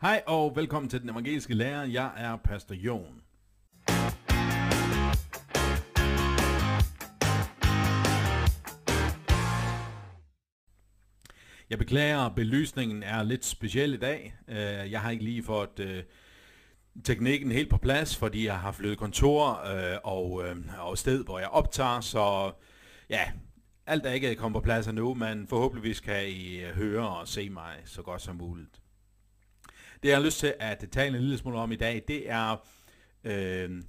Hej og velkommen til den evangeliske lærer. Jeg er Pastor Jon. Jeg beklager, at belysningen er lidt speciel i dag. Øh, jeg har ikke lige fået øh, teknikken helt på plads, fordi jeg har flyttet kontor øh, og, og sted, hvor jeg optager, så ja, alt er ikke kommet på plads endnu, men forhåbentligvis kan I høre og se mig så godt som muligt. Det jeg har lyst til at tale en lille smule om i dag, det er, øh,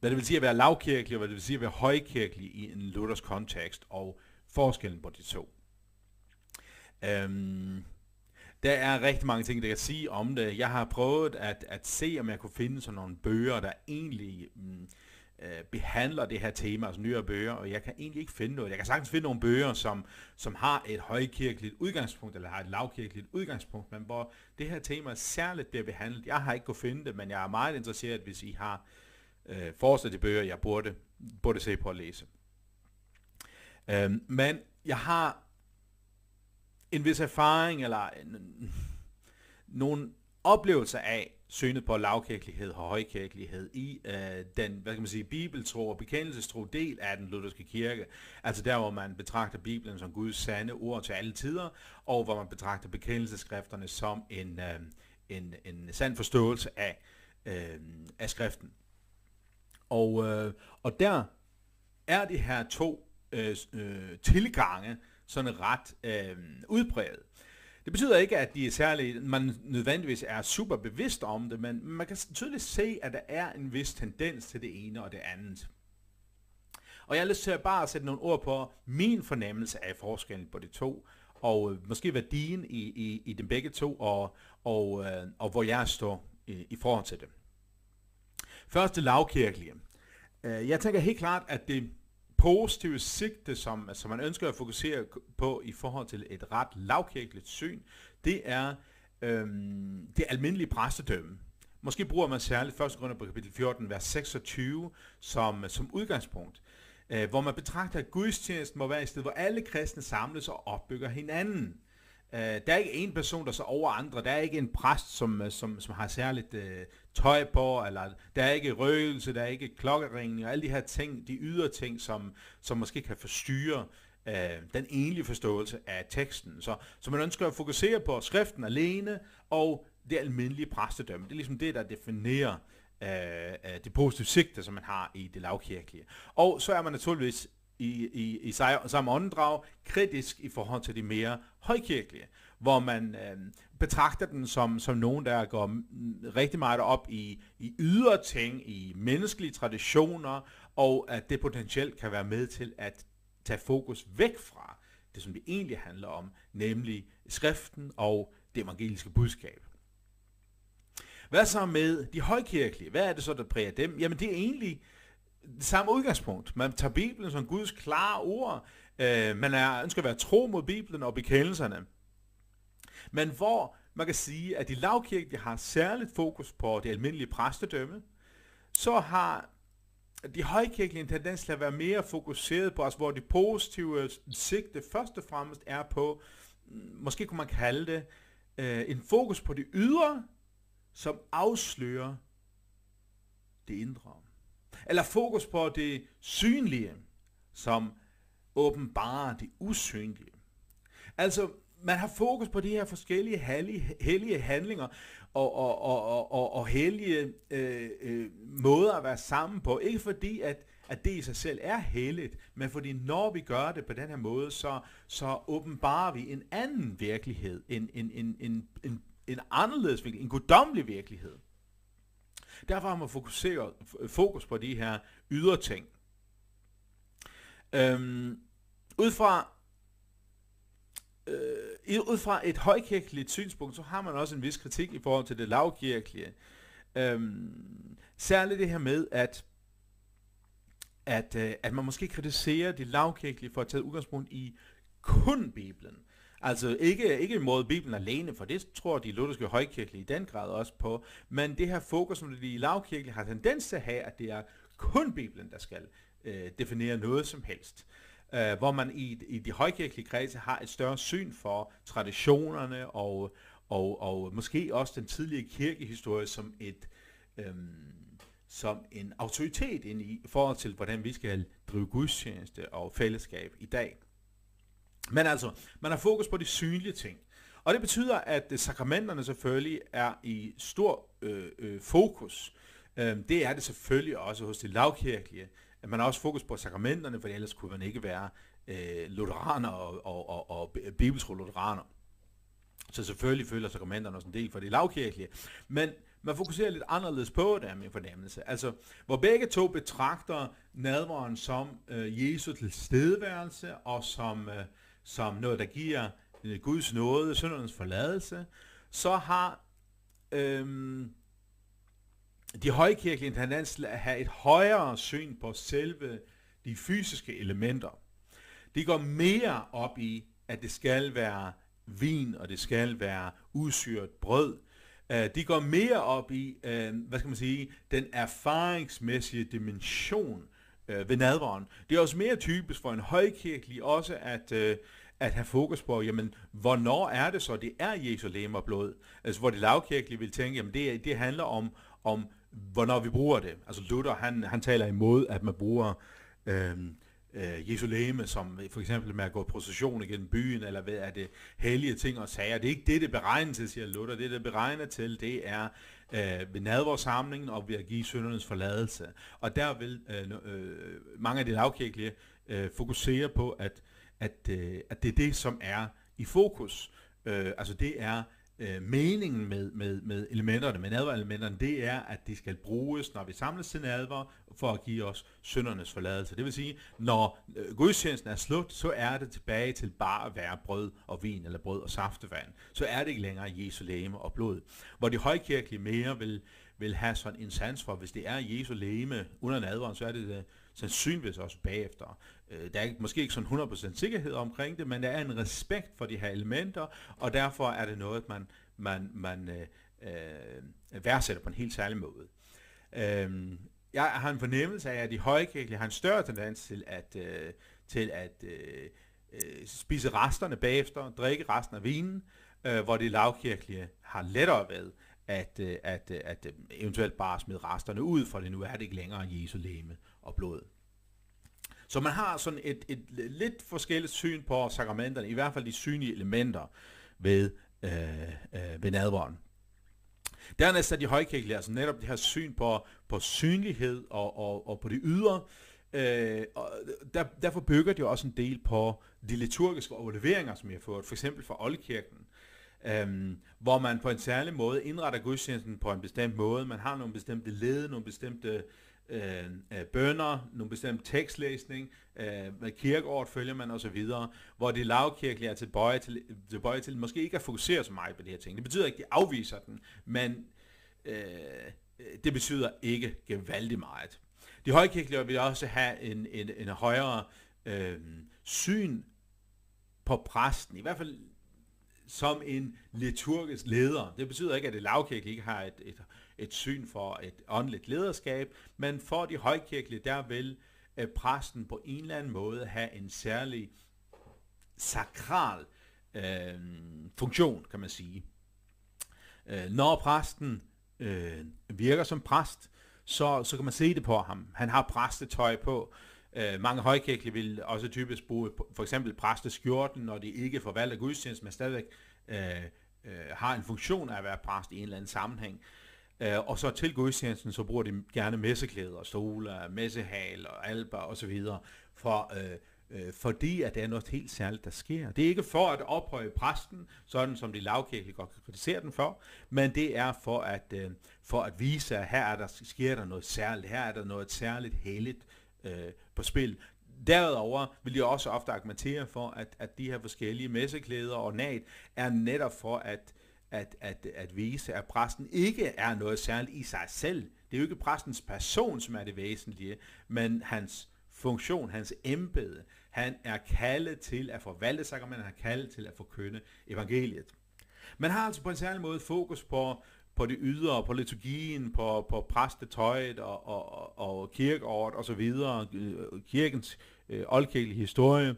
hvad det vil sige at være lavkirkelig, og hvad det vil sige at være højkirkelig i en luthersk kontekst, og forskellen på de to. Øhm, der er rigtig mange ting, der kan sige om det. Jeg har prøvet at, at se, om jeg kunne finde sådan nogle bøger, der egentlig mm, øh, behandler det her tema, altså nyere bøger, og jeg kan egentlig ikke finde noget. Jeg kan sagtens finde nogle bøger, som, som har et højkirkeligt udgangspunkt, eller har et lavkirkeligt udgangspunkt, men hvor det her tema særligt bliver behandlet. Jeg har ikke kunnet finde det, men jeg er meget interesseret, hvis I har øh, forslag til bøger, jeg burde, burde se på at læse. Øh, men jeg har en vis erfaring eller en, nogle oplevelser af synet på lavkirkelighed og højkirkelighed i øh, den, hvad kan man sige, bibeltro og bekendelsestro del af den lutherske kirke. Altså der, hvor man betragter Bibelen som Guds sande ord til alle tider, og hvor man betragter bekendelseskrifterne som en, øh, en, en sand forståelse af, øh, af skriften. Og, øh, og der er de her to øh, øh, tilgange, sådan ret øh, udbredt. Det betyder ikke, at de er særlig, man nødvendigvis er super bevidst om det, men man kan tydeligt se, at der er en vis tendens til det ene og det andet. Og jeg har lyst til at bare sætte nogle ord på min fornemmelse af forskellen på de to, og øh, måske værdien i, i, i dem begge to, og, og, øh, og hvor jeg står i, i forhold til det. Først det lavkirkelige. Øh, jeg tænker helt klart, at det positive sigte, som, som man ønsker at fokusere på i forhold til et ret lavkirkeligt syn, det er øhm, det almindelige præstedømme. Måske bruger man særligt 1. grund på kapitel 14, vers 26 som, som udgangspunkt, øh, hvor man betragter, at gudstjenesten må være et sted, hvor alle kristne samles og opbygger hinanden. Uh, der er ikke en person, der så over andre. Der er ikke en præst, som, øh, som, som har særligt uh, tøj på, eller der er ikke røgelse, der er ikke klokkeringning, og alle de her ting, de ydre ting, som, som måske kan forstyrre uh, den egentlige forståelse af teksten. Så, så man ønsker at fokusere på skriften alene, og det almindelige præstedømme. Det er ligesom det, der definerer uh, uh, det positive sigte, som man har i det lavkirkelige. Og så er man naturligvis i, i, i samme åndedrag kritisk i forhold til de mere højkirkelige, hvor man øh, betragter den som, som nogen, der går rigtig meget op i, i ydre ting, i menneskelige traditioner, og at det potentielt kan være med til at tage fokus væk fra det, som det egentlig handler om, nemlig skriften og det evangeliske budskab. Hvad så med de højkirkelige? Hvad er det så, der præger dem? Jamen det er egentlig øh, samme udgangspunkt. Man tager Bibelen som Guds klare ord. Øh, man er, ønsker at være tro mod Bibelen og bekendelserne. Men hvor man kan sige, at de lavkirkelige har særligt fokus på det almindelige præstedømme, så har de højkirkelige en tendens til at være mere fokuseret på, altså hvor de positive sigte først og fremmest er på, mm, måske kunne man kalde det, øh, en fokus på det ydre, som afslører det indre. Eller fokus på det synlige, som åbenbarer det usynlige. Altså, man har fokus på de her forskellige hellige, hellige handlinger og, og, og, og, og, og hellige øh, øh, måder at være sammen på. Ikke fordi, at, at det i sig selv er helligt, men fordi når vi gør det på den her måde, så, så åbenbarer vi en anden virkelighed, en, en, en, en, en, en anderledes virkelighed, en guddommelig virkelighed. Derfor har man fokuseret, fokus på de her ydre ting. Øhm, ud fra øh, ud fra et højkirkeligt synspunkt, så har man også en vis kritik i forhold til det lavkirkelige. Øhm, særligt det her med, at at, øh, at man måske kritiserer det lavkirkelige for at tage udgangspunkt i kun Bibelen. Altså ikke, ikke mod Bibelen alene, for det tror de lutherske højkirkelige i den grad også på, men det her fokus, som de lavkirkelige har tendens til at have, at det er kun Bibelen, der skal øh, definere noget som helst. Øh, hvor man i, i de højkirkelige kredse har et større syn for traditionerne og, og, og måske også den tidlige kirkehistorie som et øhm, som en autoritet ind i, i forhold til, hvordan vi skal drive gudstjeneste og fællesskab i dag. Men altså, man har fokus på de synlige ting. Og det betyder, at øh, sakramenterne selvfølgelig er i stor øh, øh, fokus. Øh, det er det selvfølgelig også hos de lavkirkelige. At man har også fokus på sakramenterne, for ellers kunne man ikke være øh, lutheraner og, og, og, og bibeltro lutheraner. Så selvfølgelig følger sakramenterne også en del for de lavkirkelige. Men man fokuserer lidt anderledes på det, er min fornemmelse. Altså, hvor begge to betragter nadveren som øh, Jesu tilstedeværelse og som, øh, som noget, der giver øh, Guds nåde, syndernes forladelse, så har øhm, de højkirkelige en tendens til at have et højere syn på selve de fysiske elementer. De går mere op i, at det skal være vin, og det skal være udsyret brød. Øh, de går mere op i, øh, hvad skal man sige, den erfaringsmæssige dimension øh, ved nadveren. Det er også mere typisk for en højkirkelig også at, øh, at have fokus på, jamen, hvornår er det så, det er Jesu lemmer blod? Altså, hvor det lavkirkelige vil tænke, jamen, det, det handler om, om, hvornår vi bruger det. Altså, Luther, han, han taler imod, at man bruger øh, øh, Jesu læme, som for eksempel med at gå procession igennem byen, eller hvad er det hellige ting og sager. Det er ikke det, det beregner til, siger Luther. Det, det beregner til, det er øh, ved nadvårssamlingen og ved at give syndernes forladelse. Og der vil øh, øh, mange af de lavkirkelige øh, fokusere på, at, at, øh, at det er det, som er i fokus. Øh, altså det er øh, meningen med, med, med elementerne, med nadverelementerne, det er, at de skal bruges, når vi samles til nadver, for at give os syndernes forladelse. Det vil sige, når øh, gudstjenesten er slut, så er det tilbage til bare at være brød og vin, eller brød og saftevand. Så er det ikke længere Jesu læme og blod. Hvor de højkirkelige mere vil, vil have sådan en sans for, hvis det er Jesu læme under nadveren, så er det, det sandsynligvis også bagefter. Øh, der er måske ikke sådan 100% sikkerhed omkring det, men der er en respekt for de her elementer, og derfor er det noget, man, man, man øh, øh, værdsætter på en helt særlig måde. Øh, jeg har en fornemmelse af, at de højkirkelige har en større tendens til at, øh, til at øh, øh, spise resterne bagefter, drikke resten af vinen, øh, hvor de lavkirkelige har lettere ved at, øh, at, øh, at, at eventuelt bare smide resterne ud, for det nu er det ikke længere Jesu læme og blod. Så man har sådan et, et lidt forskelligt syn på sakramenterne, i hvert fald de synlige elementer ved, øh, øh, ved nadvåren. Dernæst er de højkirkelige, altså netop det her syn på, på synlighed og, og, og på det ydre, øh, og der, derfor bygger de også en del på de liturgiske overleveringer, som jeg har fået, for eksempel fra Oldkirken, øh, hvor man på en særlig måde indretter gudstjenesten på en bestemt måde. Man har nogle bestemte led, nogle bestemte øh, bønder, nogle bestemt tekstlæsning, øh, med kirkeåret følger man osv., hvor det lavkirkelige er tilbøje til, tilbøje til måske ikke at fokusere så meget på de her ting. Det betyder ikke, at de afviser den, men øh, det betyder ikke gevaldigt meget. De højkirkelige vil også have en, en, en højere øh, syn på præsten, i hvert fald som en liturgisk leder. Det betyder ikke, at det lavkirkelige ikke har et, et et syn for et åndeligt lederskab, men for de højkirkelige, der vil øh, præsten på en eller anden måde have en særlig sakral øh, funktion, kan man sige. Øh, når præsten øh, virker som præst, så, så kan man se det på ham. Han har præstetøj på. Øh, Øh, mange højkirkelige vil også typisk bruge for eksempel præsteskjorten, når de ikke forvalter gudstjeneste, men stadigvæk øh, øh, har en funktion af at være præst i en eller anden sammenhæng. Øh, og så til gudstjenesten, så bruger de gerne messeklæder, stoler, messehal og alber osv. For, øh, øh, fordi at det er noget helt særligt, der sker. Det er ikke for at ophøje præsten, sådan som de lavkirkelige godt kan kritisere den for, men det er for at, øh, for at vise, at her er der, sker der noget særligt, her er der noget særligt helligt øh, på spil. Derudover vil jeg også ofte argumentere for, at, at de her forskellige messeklæder og nat er netop for at at, at, at vise, at præsten ikke er noget særligt i sig selv. Det er jo ikke præstens person, som er det væsentlige, men hans funktion, hans embede. Han er kaldet til at forvalte sakramentet, han er kaldet til at forkynde evangeliet. Man har altså på en særlig måde fokus på, på det ydre, på liturgien, på, på præstetøjet og, og, og kirkeåret osv., øh, kirkens øh, oldkirkelige historie,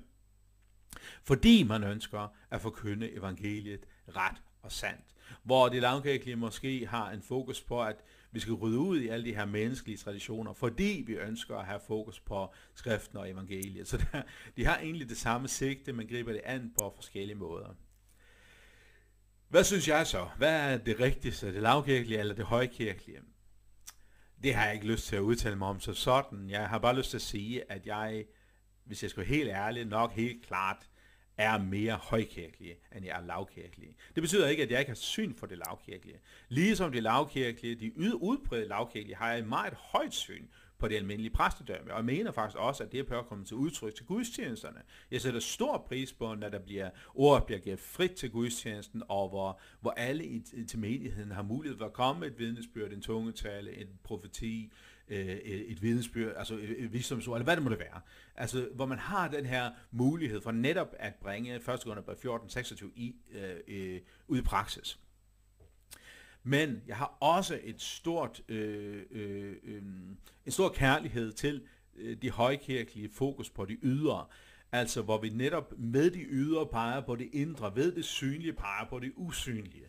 fordi man ønsker at forkynde evangeliet ret og sandt. Hvor det lavkirkelige måske har en fokus på, at vi skal rydde ud i alle de her menneskelige traditioner, fordi vi ønsker at have fokus på skriften og evangeliet. Så der, de har egentlig det samme sigte, men griber det an på forskellige måder. Hvad synes jeg så? Hvad er det rigtigste, det lavkirkelige eller det højkirkelige? Det har jeg ikke lyst til at udtale mig om så sådan. Jeg har bare lyst til at sige, at jeg, hvis jeg skal være helt ærlig, nok helt klart er mere højkirkelige, end jeg er lavkirkelige. Det betyder ikke, at jeg ikke har syn for det lavkirkelige. Ligesom det lavkirkelige, de udbredte lavkirkelige, har jeg et meget højt syn på det almindelige præstedømme. Og jeg mener faktisk også, at det bør komme til udtryk til gudstjenesterne. Jeg sætter stor pris på, når der bliver, ordet bliver givet frit til gudstjenesten, og hvor, hvor alle i, til menigheden har mulighed for at komme med et vidnesbyrd, en tungetale, en profeti, øh, et, et vidensbyrd, altså et visdomsord, eller hvad det måtte være. Altså, hvor man har den her mulighed for netop at bringe 1. Korinther 14, 26 i, øh, øh, ud i praksis. Men jeg har også et stort, øh, øh, øh, en stor kærlighed til øh, de højkirkelige fokus på de ydre. Altså hvor vi netop med de ydre peger på det indre, ved det synlige peger på det usynlige.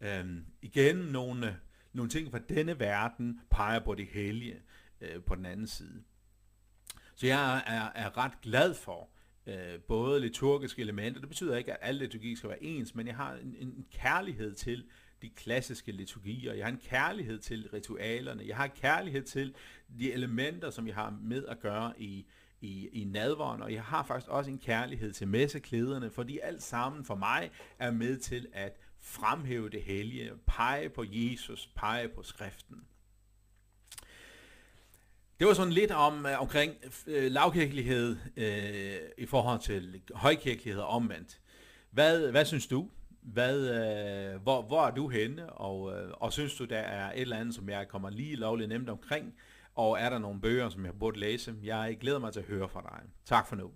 Øhm, igen nogle, nogle ting fra denne verden peger på det hellige øh, på den anden side. Så jeg er, er ret glad for øh, både liturgiske elementer. Det betyder ikke, at alle liturgi skal være ens, men jeg har en, en kærlighed til de klassiske liturgier. Jeg har en kærlighed til ritualerne. Jeg har en kærlighed til de elementer, som jeg har med at gøre i, i, i nadvåren, og jeg har faktisk også en kærlighed til messeklæderne, fordi alt sammen for mig er med til at fremhæve det hellige, pege på Jesus, pege på skriften. Det var sådan lidt om øh, omkring øh, lavkirkelighed øh, i forhold til højkirkelighed og omvendt. Hvad, hvad synes du? Hvad, øh, hvor, hvor er du henne, og, øh, og synes du, der er et eller andet, som jeg kommer lige lovligt nemt omkring, og er der nogle bøger, som jeg burde læse? Jeg glæder mig til at høre fra dig. Tak for nu.